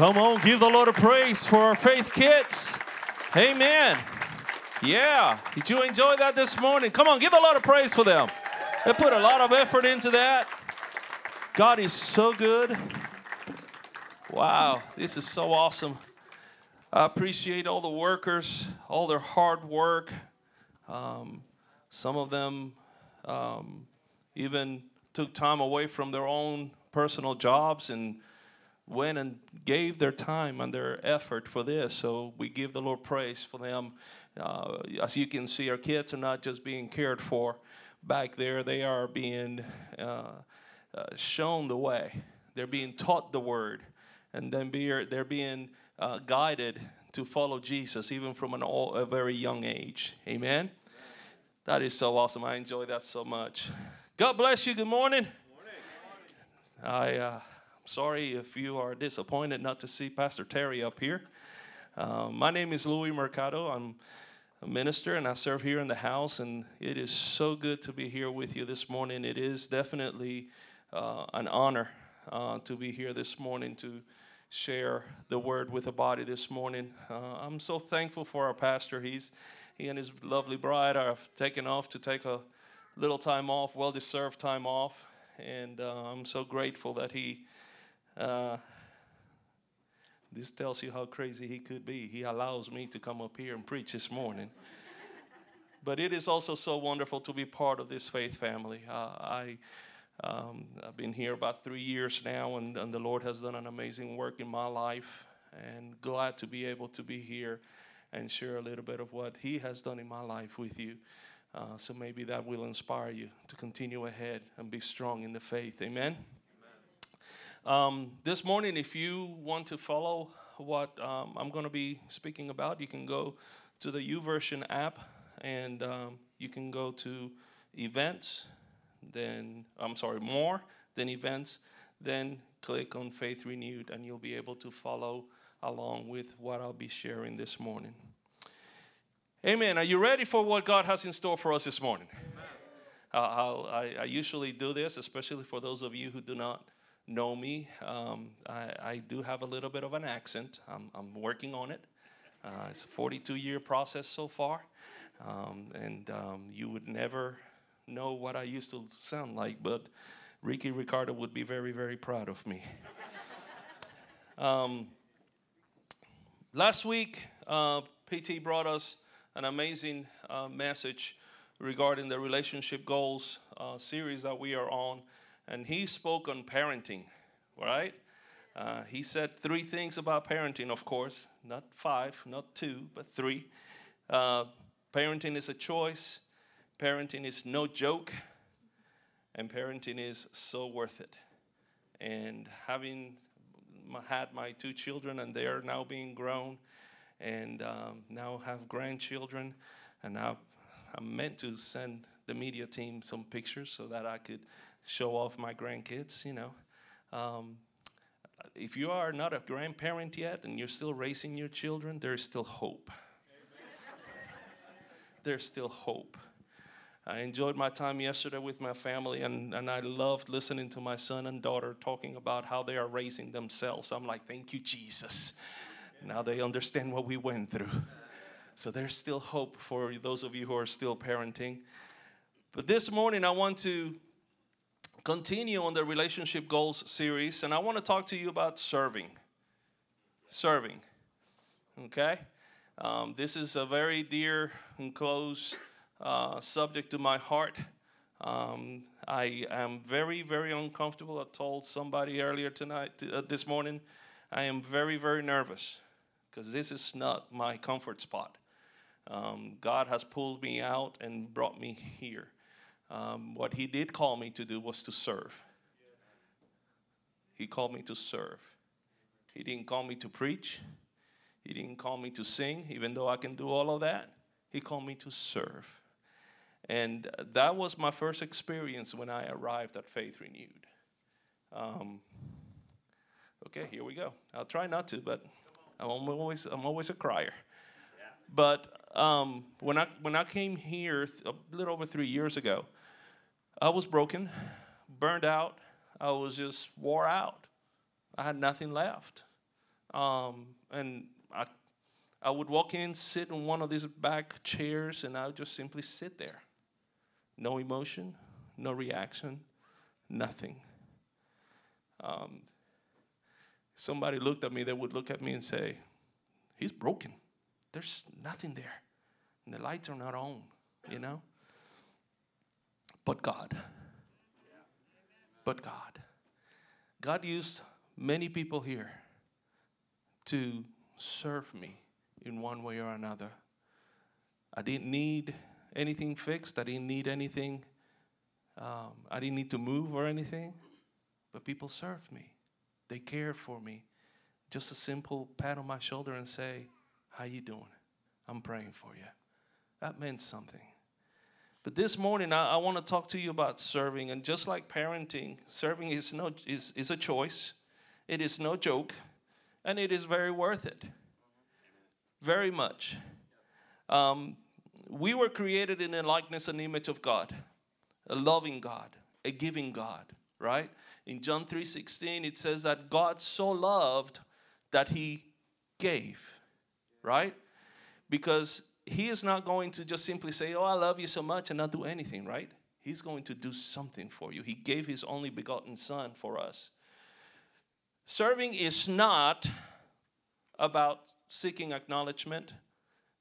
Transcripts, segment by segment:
Come on, give the Lord a praise for our faith kids. Amen. Yeah. Did you enjoy that this morning? Come on, give the Lord a praise for them. They put a lot of effort into that. God is so good. Wow, this is so awesome. I appreciate all the workers, all their hard work. Um, some of them um, even took time away from their own personal jobs and went and gave their time and their effort for this. So we give the Lord praise for them. Uh, as you can see, our kids are not just being cared for back there, they are being uh, uh, shown the way. They're being taught the word, and then be, they're being uh, guided to follow Jesus, even from an all, a very young age. Amen. That is so awesome. I enjoy that so much. God bless you. Good morning. Good morning. I uh, sorry if you are disappointed not to see Pastor Terry up here. Uh, my name is Louis Mercado. I'm a minister and I serve here in the house, and it is so good to be here with you this morning. It is definitely uh, an honor uh, to be here this morning to share the word with the body this morning. Uh, I'm so thankful for our pastor. He's he and his lovely bride are taken off to take a little time off, well deserved time off, and uh, I'm so grateful that he uh, this tells you how crazy he could be. He allows me to come up here and preach this morning. but it is also so wonderful to be part of this faith family. Uh, I, um, I've been here about three years now, and, and, the Lord has done an amazing work in my life. And glad to be able to be here and share a little bit of what He has done in my life with you. Uh, so maybe that will inspire you to continue ahead and be strong in the faith. Amen. Um, this morning, if you want to follow what um, I'm going to be speaking about, you can go to the YouVersion app and um, you can go to events, then, I'm sorry, more than events, then click on Faith Renewed and you'll be able to follow along with what I'll be sharing this morning. Amen. Are you ready for what God has in store for us this morning? Uh, I, I usually do this, especially for those of you who do not know me, um, I, I, do have a little bit of an accent. I'm, I'm working on it. Uh, it's a 42 year process so far. Um, and um, you would never know what I used to sound like, but Ricky Ricardo would be very, very proud of me. Um, last week, uh, PT brought us an amazing uh, message regarding the relationship goals uh, series that we are on and he spoke on parenting, right? Uh, he said three things about parenting, of course, not five, not two, but three. Uh, parenting is a choice, parenting is no joke, and parenting is so worth it. And having had my two children, and they are now being grown, and um, now have grandchildren, and now I'm meant to send the media team some pictures so that I could show off my grandkids, you know. Um, if you are not a grandparent yet and you're still raising your children, there's still hope. there's still hope. I enjoyed my time yesterday with my family, and, and I loved listening to my son and daughter talking about how they are raising themselves. I'm like, thank you, Jesus. Now they understand what we went through. So there's still hope for those of you who are still parenting. But this morning, I want to continue on the relationship goals series, and I want to talk to you about serving. Serving. Okay? Um, this is a very dear and close uh, subject to my heart. Um, I am very, very uncomfortable. I told somebody earlier tonight, uh, this morning, I am very, very nervous because this is not my comfort spot. Um, God has pulled me out and brought me here um, what he did call me to do was to serve. He called me to serve. He didn't call me to preach. He didn't call me to sing, even though I can do all of that. He called me to serve. And that was my first experience when I arrived at Faith Renewed. Um, okay, here we go. I'll try not to, but I'm always, I'm always a crier. But um, when, I, when I came here a little over three years ago, I was broken, burned out. I was just wore out. I had nothing left. Um, and I, I would walk in, sit in one of these back chairs, and I would just simply sit there. No emotion, no reaction, nothing. Um, somebody looked at me, they would look at me and say, He's broken. There's nothing there. And the lights are not on, you know? But God. But God. God used many people here to serve me in one way or another. I didn't need anything fixed, I didn't need anything, um, I didn't need to move or anything, but people served me. They cared for me. Just a simple pat on my shoulder and say, How you doing? I'm praying for you. That meant something. But this morning, I, I want to talk to you about serving. And just like parenting, serving is, no, is, is a choice, it is no joke, and it is very worth it. Very much. Um, we were created in the likeness and image of God, a loving God, a giving God, right? In John 3:16 it says that God so loved that he gave, right? Because he is not going to just simply say, "Oh, I love you so much," and not do anything, right? He's going to do something for you. He gave his only begotten son for us. Serving is not about seeking acknowledgement.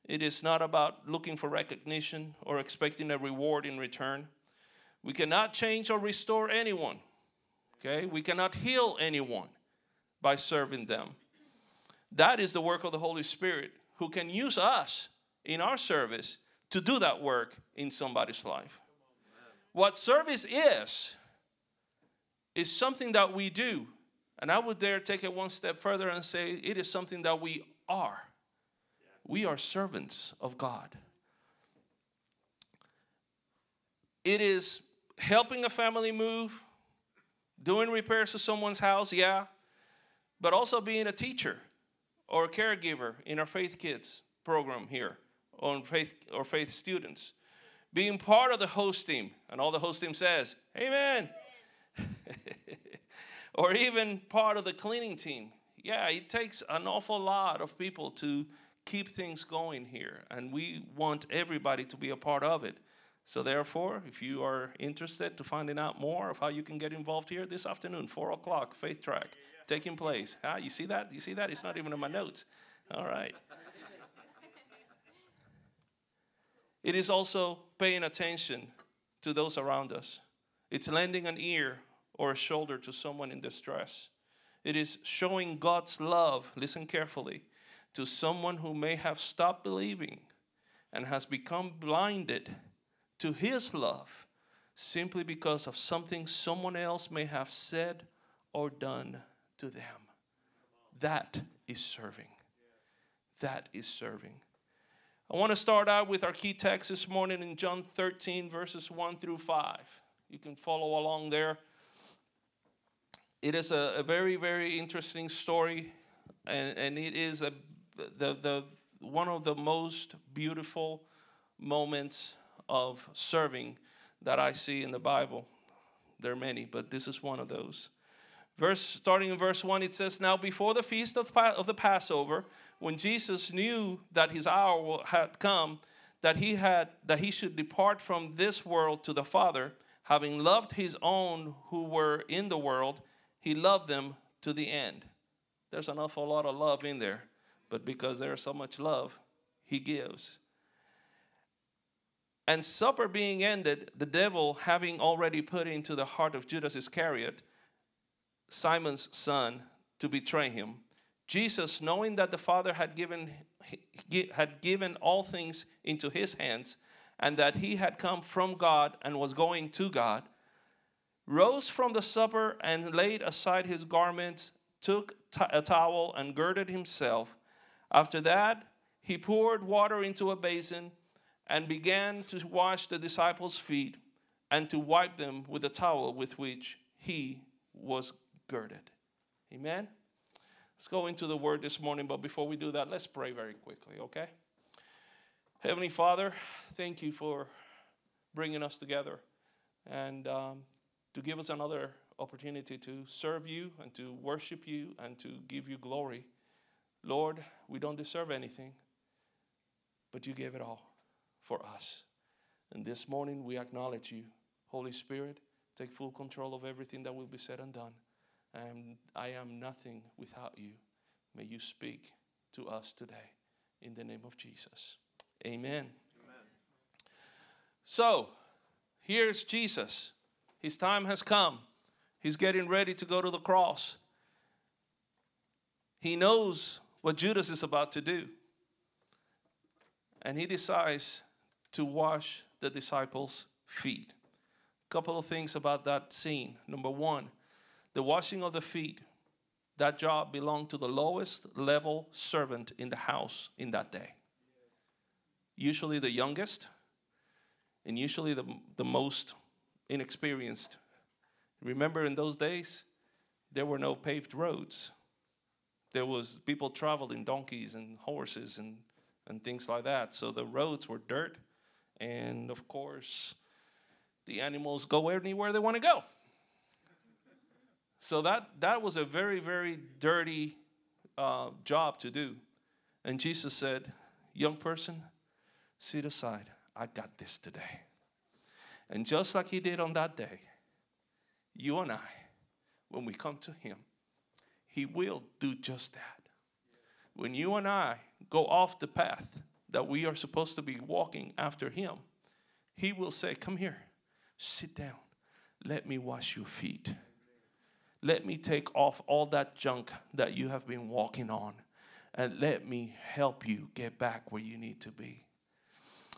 It is not about looking for recognition or expecting a reward in return. We cannot change or restore anyone. Okay? We cannot heal anyone by serving them. That is the work of the Holy Spirit who can use us in our service to do that work in somebody's life. What service is, is something that we do. And I would dare take it one step further and say it is something that we are. We are servants of God. It is helping a family move, doing repairs to someone's house, yeah, but also being a teacher or a caregiver in our Faith Kids program here on faith or faith students. Being part of the host team, and all the host team says, Amen. or even part of the cleaning team. Yeah, it takes an awful lot of people to keep things going here, and we want everybody to be a part of it. So therefore, if you are interested to finding out more of how you can get involved here this afternoon, four o'clock, Faith Track, taking place. Ah, you see that? You see that? It's not even in my notes. All right. It is also paying attention to those around us. It's lending an ear or a shoulder to someone in distress. It is showing God's love, listen carefully, to someone who may have stopped believing and has become blinded to His love simply because of something someone else may have said or done to them. That is serving. That is serving. I want to start out with our key text this morning in John 13, verses 1 through 5. You can follow along there. It is a, a very, very interesting story, and, and it is a, the, the, one of the most beautiful moments of serving that I see in the Bible. There are many, but this is one of those. Verse starting in verse 1 it says now before the feast of, of the Passover when Jesus knew that his hour had come that he had that he should depart from this world to the Father having loved his own who were in the world he loved them to the end. There's an awful lot of love in there, but because there's so much love, he gives. And supper being ended, the devil having already put into the heart of Judas Iscariot, Simon's son, to betray him, Jesus, knowing that the Father had given, had given all things into his hands, and that he had come from God and was going to God, rose from the supper and laid aside his garments, took a towel and girded himself. After that, he poured water into a basin and began to wash the disciples' feet and to wipe them with the towel with which he was girded. Amen. Let's go into the word this morning, but before we do that, let's pray very quickly, okay? Heavenly Father, thank you for bringing us together and um, to give us another opportunity to serve you and to worship you and to give you glory. Lord, we don't deserve anything, but you gave it all for us. And this morning we acknowledge you. Holy Spirit, take full control of everything that will be said and done. And I am nothing without you. May you speak to us today in the name of Jesus. Amen. Amen. So, here's Jesus. His time has come. He's getting ready to go to the cross. He knows what Judas is about to do. And he decides to wash the disciples' feet. A couple of things about that scene. Number one, the washing of the feet, that job belonged to the lowest level servant in the house in that day. Usually the youngest, and usually the, the most inexperienced. Remember in those days, there were no paved roads. There was people traveled in donkeys and horses and, and things like that. So the roads were dirt, and of course, the animals go anywhere they want to go. So that, that was a very, very dirty uh, job to do. And Jesus said, Young person, sit aside. I got this today. And just like he did on that day, you and I, when we come to him, he will do just that. When you and I go off the path that we are supposed to be walking after him, he will say, Come here, sit down, let me wash your feet. Let me take off all that junk that you have been walking on and let me help you get back where you need to be.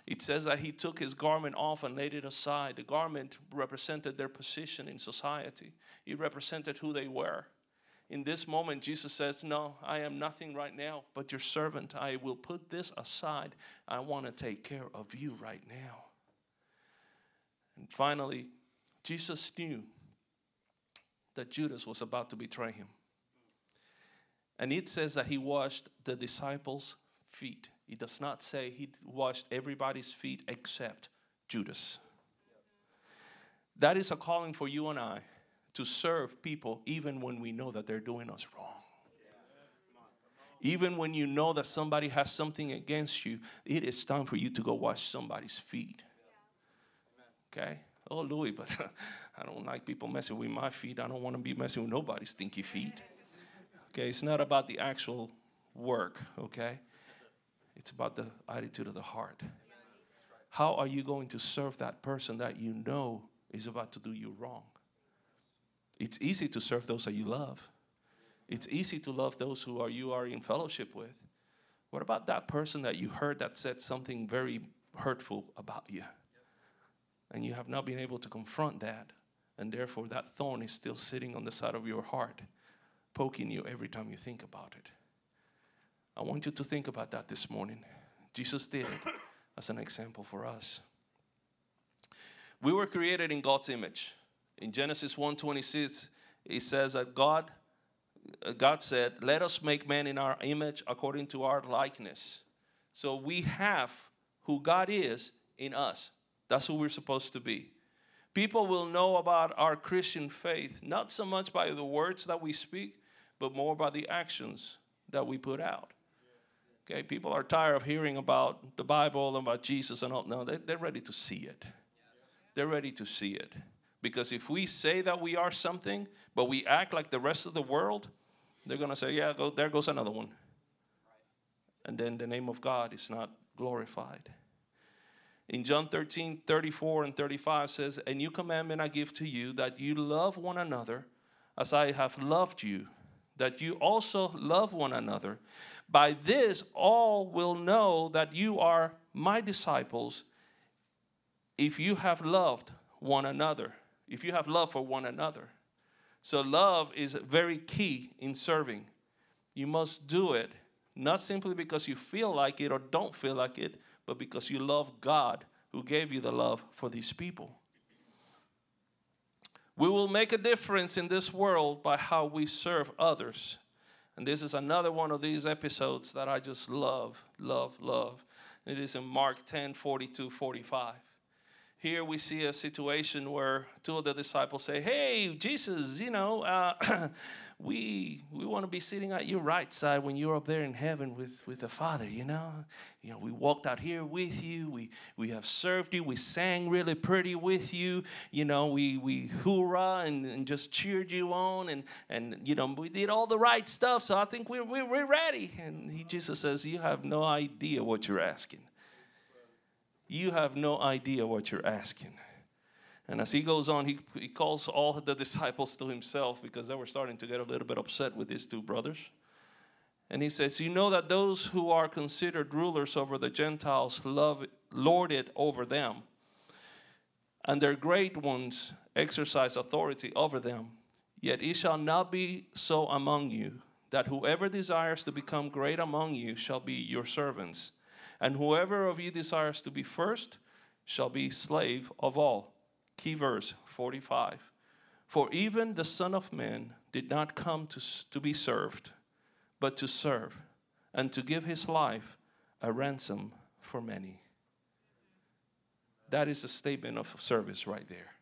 It says that he took his garment off and laid it aside. The garment represented their position in society, it represented who they were. In this moment, Jesus says, No, I am nothing right now, but your servant. I will put this aside. I want to take care of you right now. And finally, Jesus knew that Judas was about to betray him. And it says that he washed the disciples' feet. It does not say he washed everybody's feet except Judas. That is a calling for you and I to serve people even when we know that they're doing us wrong. Even when you know that somebody has something against you, it is time for you to go wash somebody's feet. Okay? Oh, Louis, but I don't like people messing with my feet. I don't want to be messing with nobody's stinky feet. Okay? It's not about the actual work, okay? It's about the attitude of the heart. How are you going to serve that person that you know is about to do you wrong? It's easy to serve those that you love. It's easy to love those who are you are in fellowship with. What about that person that you heard that said something very hurtful about you? And you have not been able to confront that, and therefore that thorn is still sitting on the side of your heart, poking you every time you think about it. I want you to think about that this morning. Jesus did it as an example for us. We were created in God's image. In Genesis 1:26, it says that God God said, "Let us make man in our image according to our likeness." So we have who God is in us. That's who we're supposed to be. People will know about our Christian faith not so much by the words that we speak, but more by the actions that we put out. Okay, people are tired of hearing about the Bible and about Jesus and all. No, they, they're ready to see it. They're ready to see it. Because if we say that we are something, but we act like the rest of the world, they're going to say, yeah, go, there goes another one. And then the name of God is not glorified. In John 13, 34 and 35 says, A new commandment I give to you, that you love one another as I have loved you, that you also love one another. By this, all will know that you are my disciples if you have loved one another if you have love for one another. So, love is very key in serving. You must do it not simply because you feel like it or don't feel like it, but because you love God who gave you the love for these people. We will make a difference in this world by how we serve others. And this is another one of these episodes that I just love, love, love. It is in Mark 10 42, 45. Here we see a situation where two of the disciples say, Hey, Jesus, you know, uh, we we want to be sitting at your right side when you're up there in heaven with, with the Father, you know. You know, we walked out here with you, we we have served you, we sang really pretty with you, you know, we we hoorah and, and just cheered you on and and you know we did all the right stuff. So I think we're we're, we're ready. And he, Jesus says, You have no idea what you're asking. You have no idea what you're asking. And as he goes on, he, he calls all the disciples to himself because they were starting to get a little bit upset with these two brothers. And he says, You know that those who are considered rulers over the Gentiles love, lord it over them, and their great ones exercise authority over them. Yet it shall not be so among you, that whoever desires to become great among you shall be your servants, and whoever of you desires to be first shall be slave of all. Key verse 45. For even the Son of Man did not come to, to be served, but to serve, and to give his life a ransom for many. That is a statement of service right there.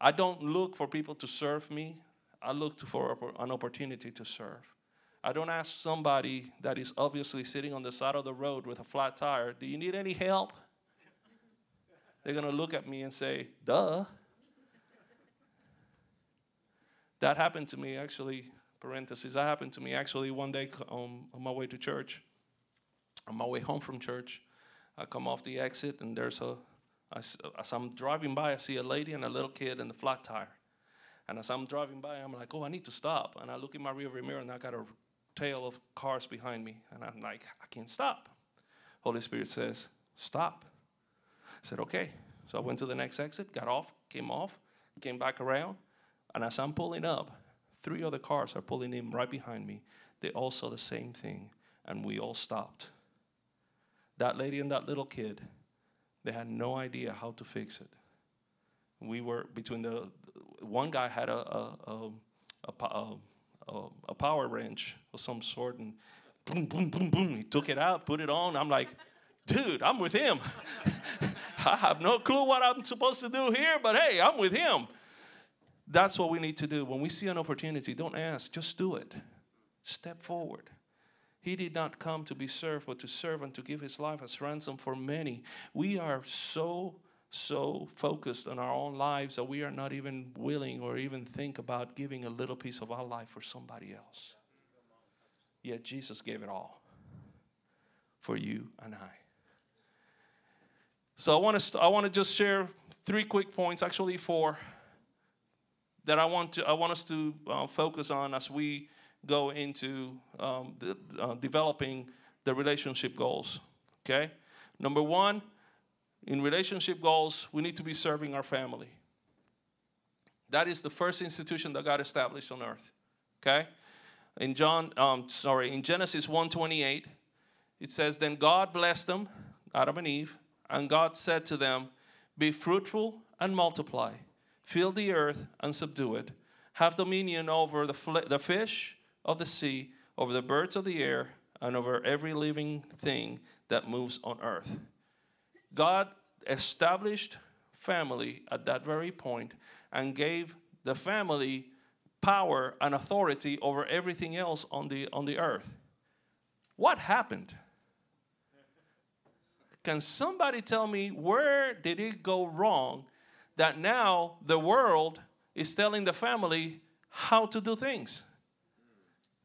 I don't look for people to serve me, I look for an opportunity to serve. I don't ask somebody that is obviously sitting on the side of the road with a flat tire, Do you need any help? they're going to look at me and say, duh. That happened to me actually, parentheses, that happened to me actually one day um, on my way to church. On my way home from church, I come off the exit and there's a, as I'm driving by, I see a lady and a little kid in the flat tire. And as I'm driving by, I'm like, oh, I need to stop. And I look in my rearview mirror and I got a tail of cars behind me. And I'm like, I can't stop. Holy Spirit says, stop. I said, okay. So I went to the next exit, got off, came off, came back around. And as I'm pulling up, three other cars are pulling in right behind me. They all saw the same thing, and we all stopped. That lady and that little kid, they had no idea how to fix it. We were between the one guy had a a, a, a, a, a power wrench of some sort, and boom, boom, boom, boom. He took it out, put it on. I'm like, dude, I'm with him. I have no clue what I'm supposed to do here, but hey, I'm with him. That's what we need to do. When we see an opportunity, don't ask, just do it. Step forward. He did not come to be served, but to serve and to give his life as ransom for many. We are so, so focused on our own lives that we are not even willing or even think about giving a little piece of our life for somebody else. Yet Jesus gave it all for you and I. So I want to I want to just share three quick points, actually four, that I want to I want us to uh, focus on as we go into um, the, uh, developing the relationship goals. Okay, number one, in relationship goals, we need to be serving our family. That is the first institution that God established on earth. Okay, in John, um, sorry, in Genesis 1:28, it says, "Then God blessed them, Adam and Eve." And God said to them, Be fruitful and multiply, fill the earth and subdue it, have dominion over the, fl- the fish of the sea, over the birds of the air, and over every living thing that moves on earth. God established family at that very point and gave the family power and authority over everything else on the on the earth. What happened? Can somebody tell me where did it go wrong that now the world is telling the family how to do things?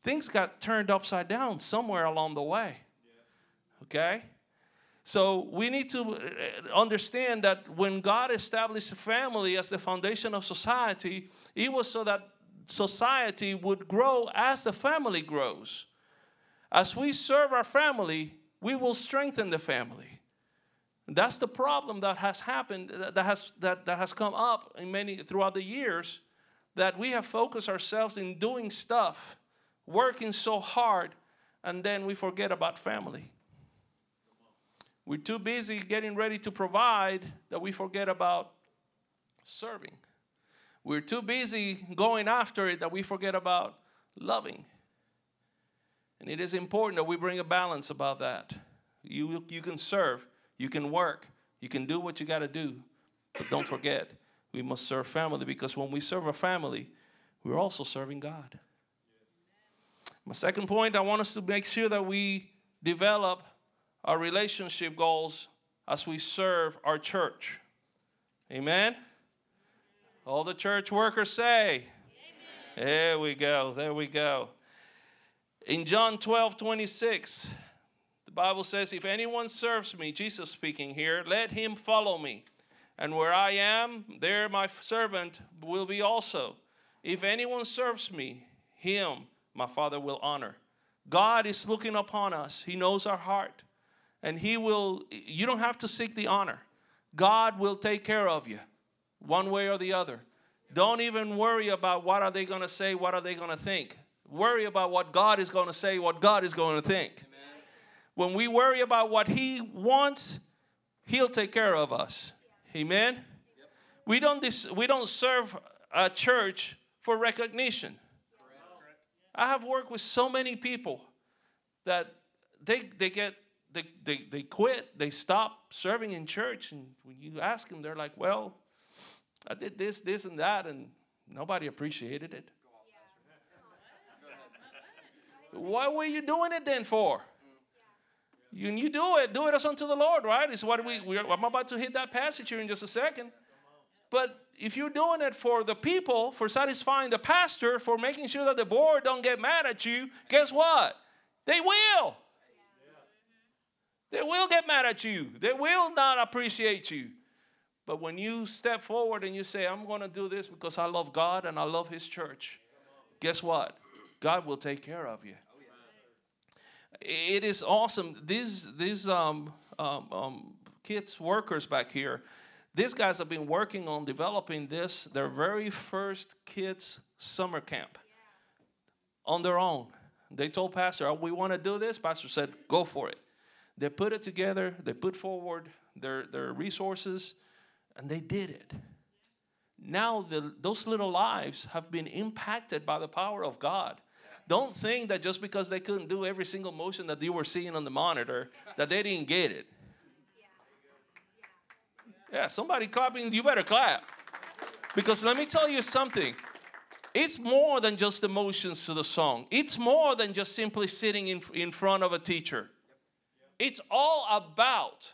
Things got turned upside down somewhere along the way. Okay? So we need to uh, understand that when God established family as the foundation of society, it was so that society would grow as the family grows. As we serve our family, we will strengthen the family. That's the problem that has happened, that has, that, that has come up in many throughout the years, that we have focused ourselves in doing stuff, working so hard, and then we forget about family. We're too busy getting ready to provide that we forget about serving. We're too busy going after it that we forget about loving. And it is important that we bring a balance about that. You, you can serve, you can work, you can do what you got to do, but don't forget, we must serve family because when we serve a family, we're also serving God. My second point, I want us to make sure that we develop our relationship goals as we serve our church. Amen? All the church workers say, Amen. There we go, there we go. In John 12 26, the Bible says, If anyone serves me, Jesus speaking here, let him follow me. And where I am, there my servant will be also. If anyone serves me, him my Father will honor. God is looking upon us, He knows our heart. And He will, you don't have to seek the honor. God will take care of you one way or the other. Don't even worry about what are they going to say, what are they going to think. Worry about what God is going to say, what God is going to think. Amen. When we worry about what He wants, He'll take care of us. Amen. Yep. We don't dis- we don't serve a church for recognition. I have worked with so many people that they they get they, they, they quit, they stop serving in church, and when you ask them, they're like, Well, I did this, this, and that, and nobody appreciated it. Why were you doing it then for? You, you do it, do it as unto the Lord, right? It's what we, we I'm about to hit that passage here in just a second. But if you're doing it for the people, for satisfying the pastor, for making sure that the board don't get mad at you, guess what? They will. They will get mad at you. They will not appreciate you. But when you step forward and you say, I'm going to do this because I love God and I love His church, guess what? God will take care of you. It is awesome. These, these um, um, um, kids, workers back here, these guys have been working on developing this, their very first kids' summer camp on their own. They told Pastor, oh, we want to do this. Pastor said, go for it. They put it together, they put forward their, their resources, and they did it. Now, the, those little lives have been impacted by the power of God. Don't think that just because they couldn't do every single motion that you were seeing on the monitor, that they didn't get it. Yeah, somebody copying, you better clap. Because let me tell you something. It's more than just emotions to the song. It's more than just simply sitting in, in front of a teacher. It's all about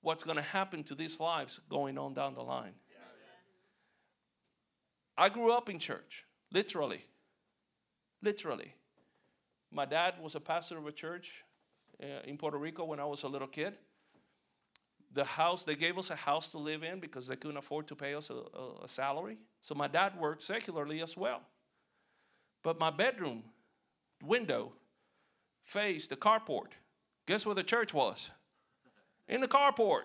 what's going to happen to these lives going on down the line. I grew up in church, literally. Literally. My dad was a pastor of a church uh, in Puerto Rico when I was a little kid the house, they gave us a house to live in because they couldn't afford to pay us a, a, a salary. So my dad worked secularly as well. But my bedroom window faced the carport. Guess where the church was? In the carport.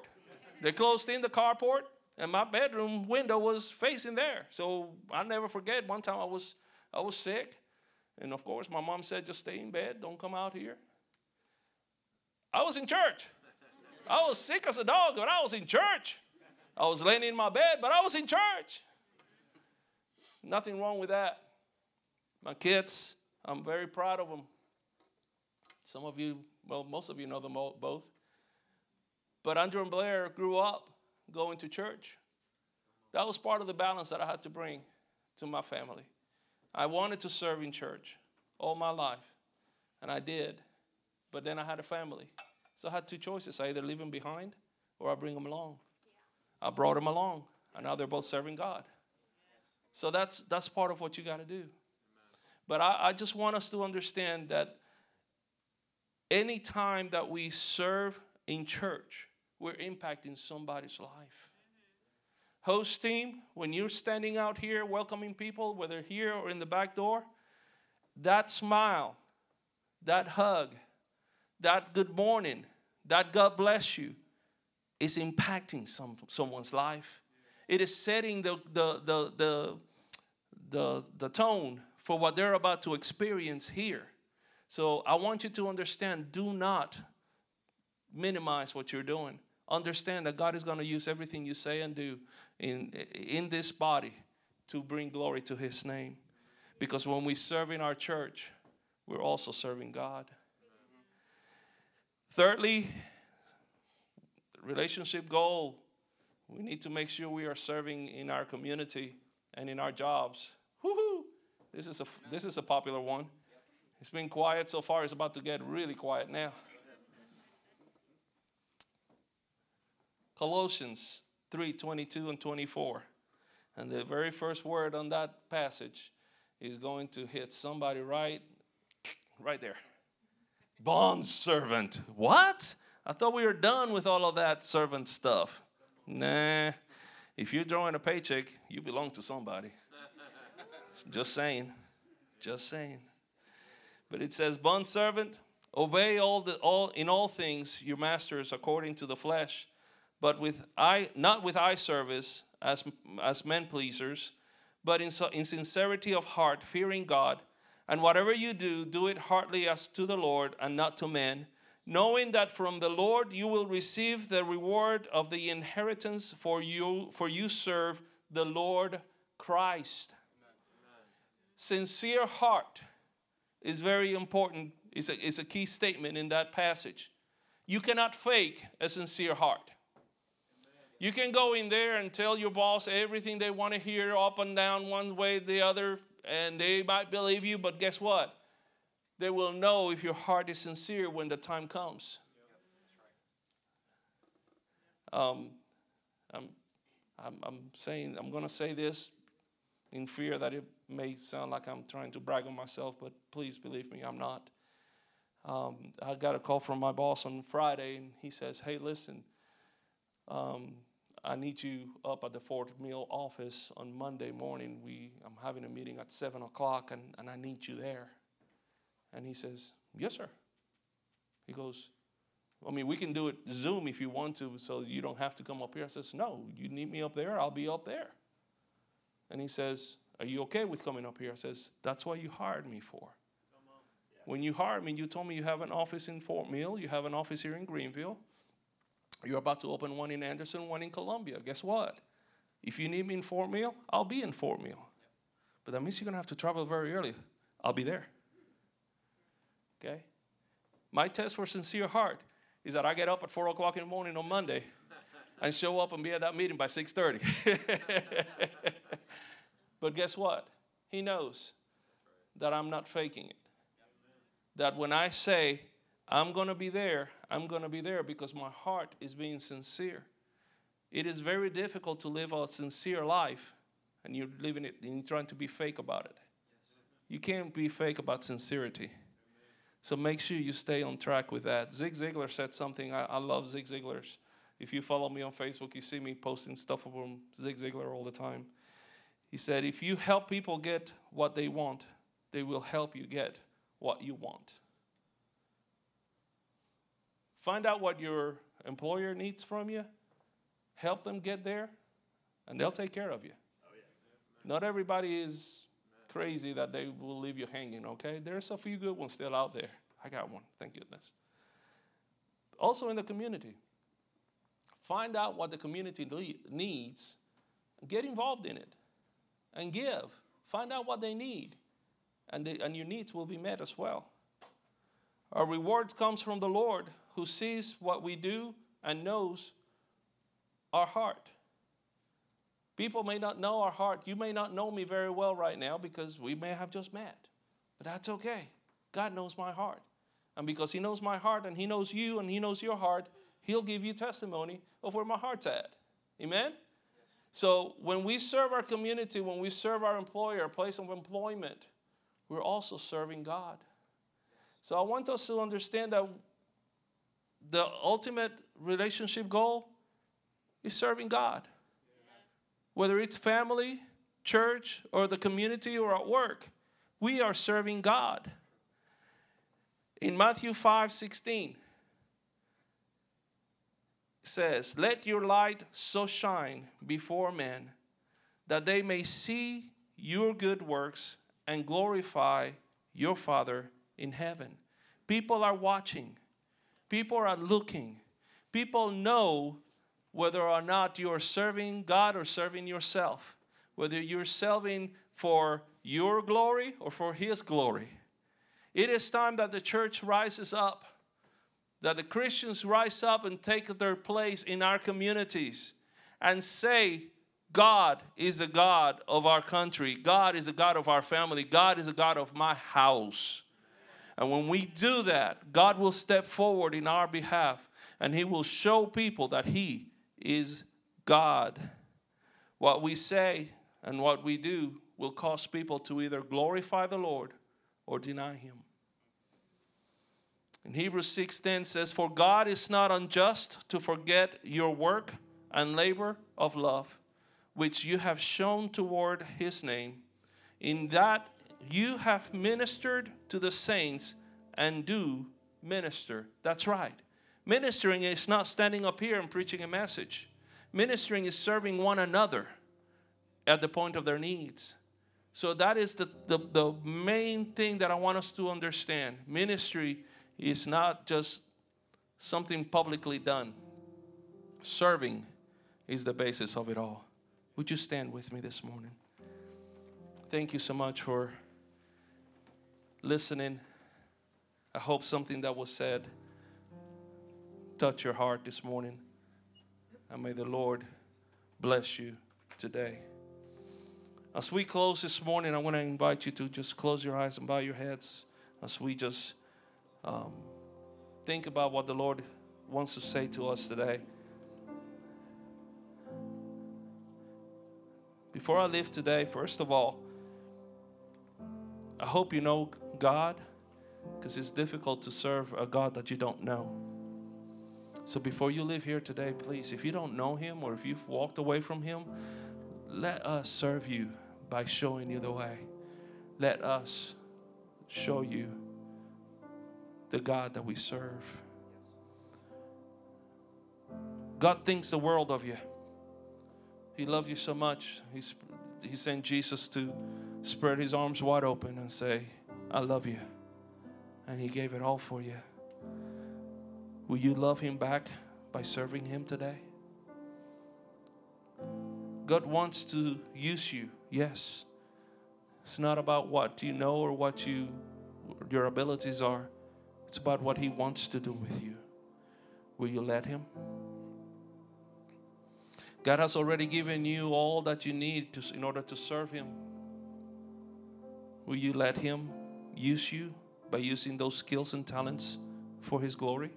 They closed in the carport, and my bedroom window was facing there. So I never forget. One time I was I was sick, and of course my mom said, "Just stay in bed. Don't come out here." I was in church. I was sick as a dog, but I was in church. I was laying in my bed, but I was in church. Nothing wrong with that. My kids, I'm very proud of them. Some of you, well, most of you know them both. But Andrew and Blair grew up going to church. That was part of the balance that I had to bring to my family. I wanted to serve in church all my life, and I did. But then I had a family. So I had two choices. I either leave them behind or I bring them along. I brought them along, and now they're both serving God. So that's that's part of what you got to do. But I, I just want us to understand that any time that we serve in church, we're impacting somebody's life. Host team, when you're standing out here welcoming people, whether here or in the back door, that smile, that hug, that good morning, that God bless you, is impacting some, someone's life. It is setting the, the, the, the, the, the tone for what they're about to experience here. So I want you to understand do not minimize what you're doing. Understand that God is going to use everything you say and do in, in this body to bring glory to His name. Because when we serve in our church, we're also serving God. Thirdly, relationship goal we need to make sure we are serving in our community and in our jobs. Woohoo! This is a this is a popular one. It's been quiet so far. It's about to get really quiet now. Colossians 3 22 and 24. And the very first word on that passage is going to hit somebody right, right there. Bond servant. What? I thought we were done with all of that servant stuff. Nah. If you're drawing a paycheck, you belong to somebody. Just saying. Just saying. But it says, bond servant, obey all the all in all things your masters according to the flesh, but with eye not with eye service as as men pleasers, but in, in sincerity of heart, fearing God. And whatever you do, do it heartily as to the Lord and not to men, knowing that from the Lord you will receive the reward of the inheritance for you for you serve the Lord Christ. Sincere heart is very important. It's a, it's a key statement in that passage. You cannot fake a sincere heart. You can go in there and tell your boss everything they want to hear up and down one way the other and they might believe you but guess what? They will know if your heart is sincere when the time comes. Um, I'm, I'm, I'm saying, I'm going to say this in fear that it may sound like I'm trying to brag on myself, but please believe me, I'm not. Um, I got a call from my boss on Friday, and he says, Hey, listen, um, I need you up at the Fort Mill office on Monday morning. We, I'm having a meeting at 7 o'clock, and, and I need you there. And he says, Yes, sir. He goes, I mean, we can do it Zoom if you want to, so you don't have to come up here. I says, No, you need me up there, I'll be up there. And he says, Are you okay with coming up here? I says, That's what you hired me for. When you hired me, you told me you have an office in Fort Mill, you have an office here in Greenville. You're about to open one in Anderson, one in Columbia. Guess what? If you need me in Fort Mill, I'll be in Fort Mill. But that means you're going to have to travel very early. I'll be there. Okay? My test for sincere heart is that I get up at 4 o'clock in the morning on Monday and show up and be at that meeting by 6.30. but guess what? He knows that I'm not faking it. That when I say I'm going to be there, I'm going to be there because my heart is being sincere. It is very difficult to live a sincere life and you're living it and you're trying to be fake about it. You can't be fake about sincerity. So make sure you stay on track with that. Zig Ziglar said something. I, I love Zig Ziglar's. If you follow me on Facebook, you see me posting stuff from Zig Ziglar all the time. He said, If you help people get what they want, they will help you get what you want. Find out what your employer needs from you, help them get there, and they'll take care of you. Not everybody is crazy that they will leave you hanging, okay? There's a few good ones still out there. I got one, thank goodness. Also in the community, find out what the community needs, get involved in it, and give. Find out what they need, and, they, and your needs will be met as well. Our reward comes from the Lord who sees what we do and knows our heart. People may not know our heart. You may not know me very well right now because we may have just met. But that's okay. God knows my heart. And because He knows my heart and He knows you and He knows your heart, He'll give you testimony of where my heart's at. Amen? So when we serve our community, when we serve our employer, place of employment, we're also serving God. So I want us to understand that the ultimate relationship goal is serving God whether it's family, church, or the community or at work, we are serving God. In Matthew 5 16, says, Let your light so shine before men that they may see your good works and glorify your Father in heaven. People are watching, people are looking, people know whether or not you're serving God or serving yourself, whether you're serving for your glory or for His glory. It is time that the church rises up, that the Christians rise up and take their place in our communities and say, God is a God of our country. God is a God of our family. God is a God of my house. And when we do that, God will step forward in our behalf and He will show people that He is God. What we say and what we do will cause people to either glorify the Lord or deny Him. In Hebrews 6:10 says, For God is not unjust to forget your work and labor of love, which you have shown toward his name, in that you have ministered to the saints and do minister. That's right. Ministering is not standing up here and preaching a message. Ministering is serving one another at the point of their needs. So that is the, the, the main thing that I want us to understand. Ministry is not just something publicly done. Serving is the basis of it all. Would you stand with me this morning? Thank you so much for listening. I hope something that was said touch your heart this morning. And may the Lord bless you today. As we close this morning, I want to invite you to just close your eyes and bow your heads as we just um, think about what the Lord wants to say to us today. Before I leave today, first of all, I hope you know God because it's difficult to serve a God that you don't know. So before you leave here today, please, if you don't know Him or if you've walked away from Him, let us serve you by showing you the way. Let us show you the God that we serve. God thinks the world of you. He loved you so much. He's, he sent Jesus to spread his arms wide open and say, I love you. And he gave it all for you. Will you love him back by serving him today? God wants to use you, yes. It's not about what you know or what you your abilities are. It's about what he wants to do with you. Will you let him? God has already given you all that you need to, in order to serve Him. Will you let Him use you by using those skills and talents for His glory?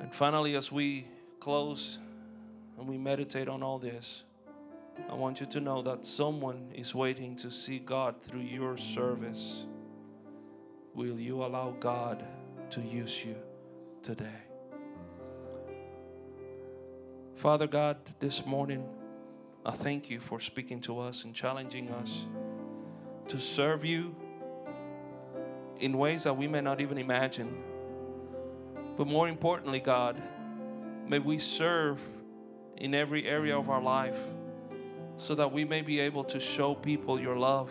And finally, as we close and we meditate on all this, I want you to know that someone is waiting to see God through your service. Will you allow God to use you today? Father God, this morning, I thank you for speaking to us and challenging us to serve you in ways that we may not even imagine. But more importantly, God, may we serve in every area of our life so that we may be able to show people your love,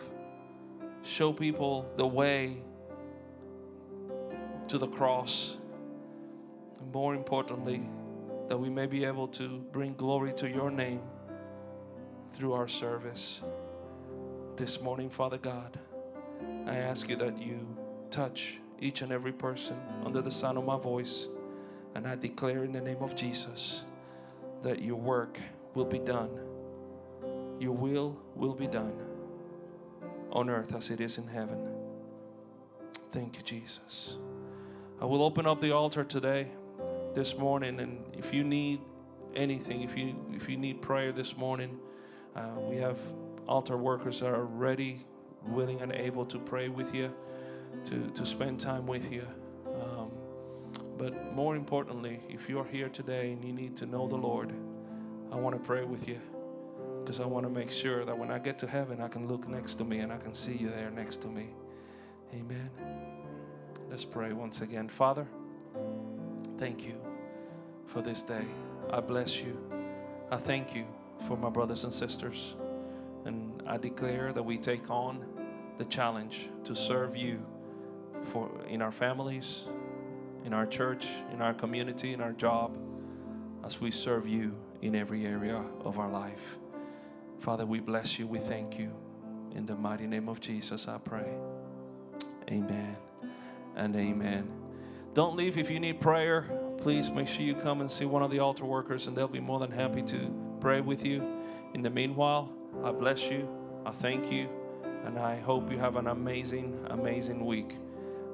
show people the way to the cross, and more importantly, that we may be able to bring glory to your name through our service. This morning, Father God, I ask you that you touch each and every person under the sound of my voice. And I declare in the name of Jesus that your work will be done. Your will will be done on earth as it is in heaven. Thank you, Jesus. I will open up the altar today this morning and if you need anything if you if you need prayer this morning uh, we have altar workers that are ready willing and able to pray with you to to spend time with you. Um, but more importantly if you're here today and you need to know the lord i want to pray with you because i want to make sure that when i get to heaven i can look next to me and i can see you there next to me. Amen let's pray once again father Thank you for this day. I bless you. I thank you for my brothers and sisters. And I declare that we take on the challenge to serve you for in our families, in our church, in our community, in our job, as we serve you in every area of our life. Father, we bless you. We thank you. In the mighty name of Jesus, I pray. Amen and amen. Don't leave if you need prayer. Please make sure you come and see one of the altar workers, and they'll be more than happy to pray with you. In the meanwhile, I bless you. I thank you. And I hope you have an amazing, amazing week.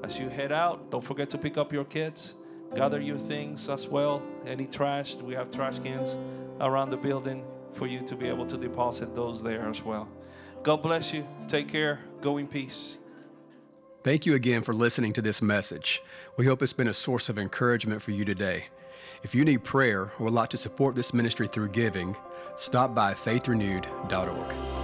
As you head out, don't forget to pick up your kids. Gather your things as well. Any trash, we have trash cans around the building for you to be able to deposit those there as well. God bless you. Take care. Go in peace. Thank you again for listening to this message. We hope it's been a source of encouragement for you today. If you need prayer or would like to support this ministry through giving, stop by faithrenewed.org.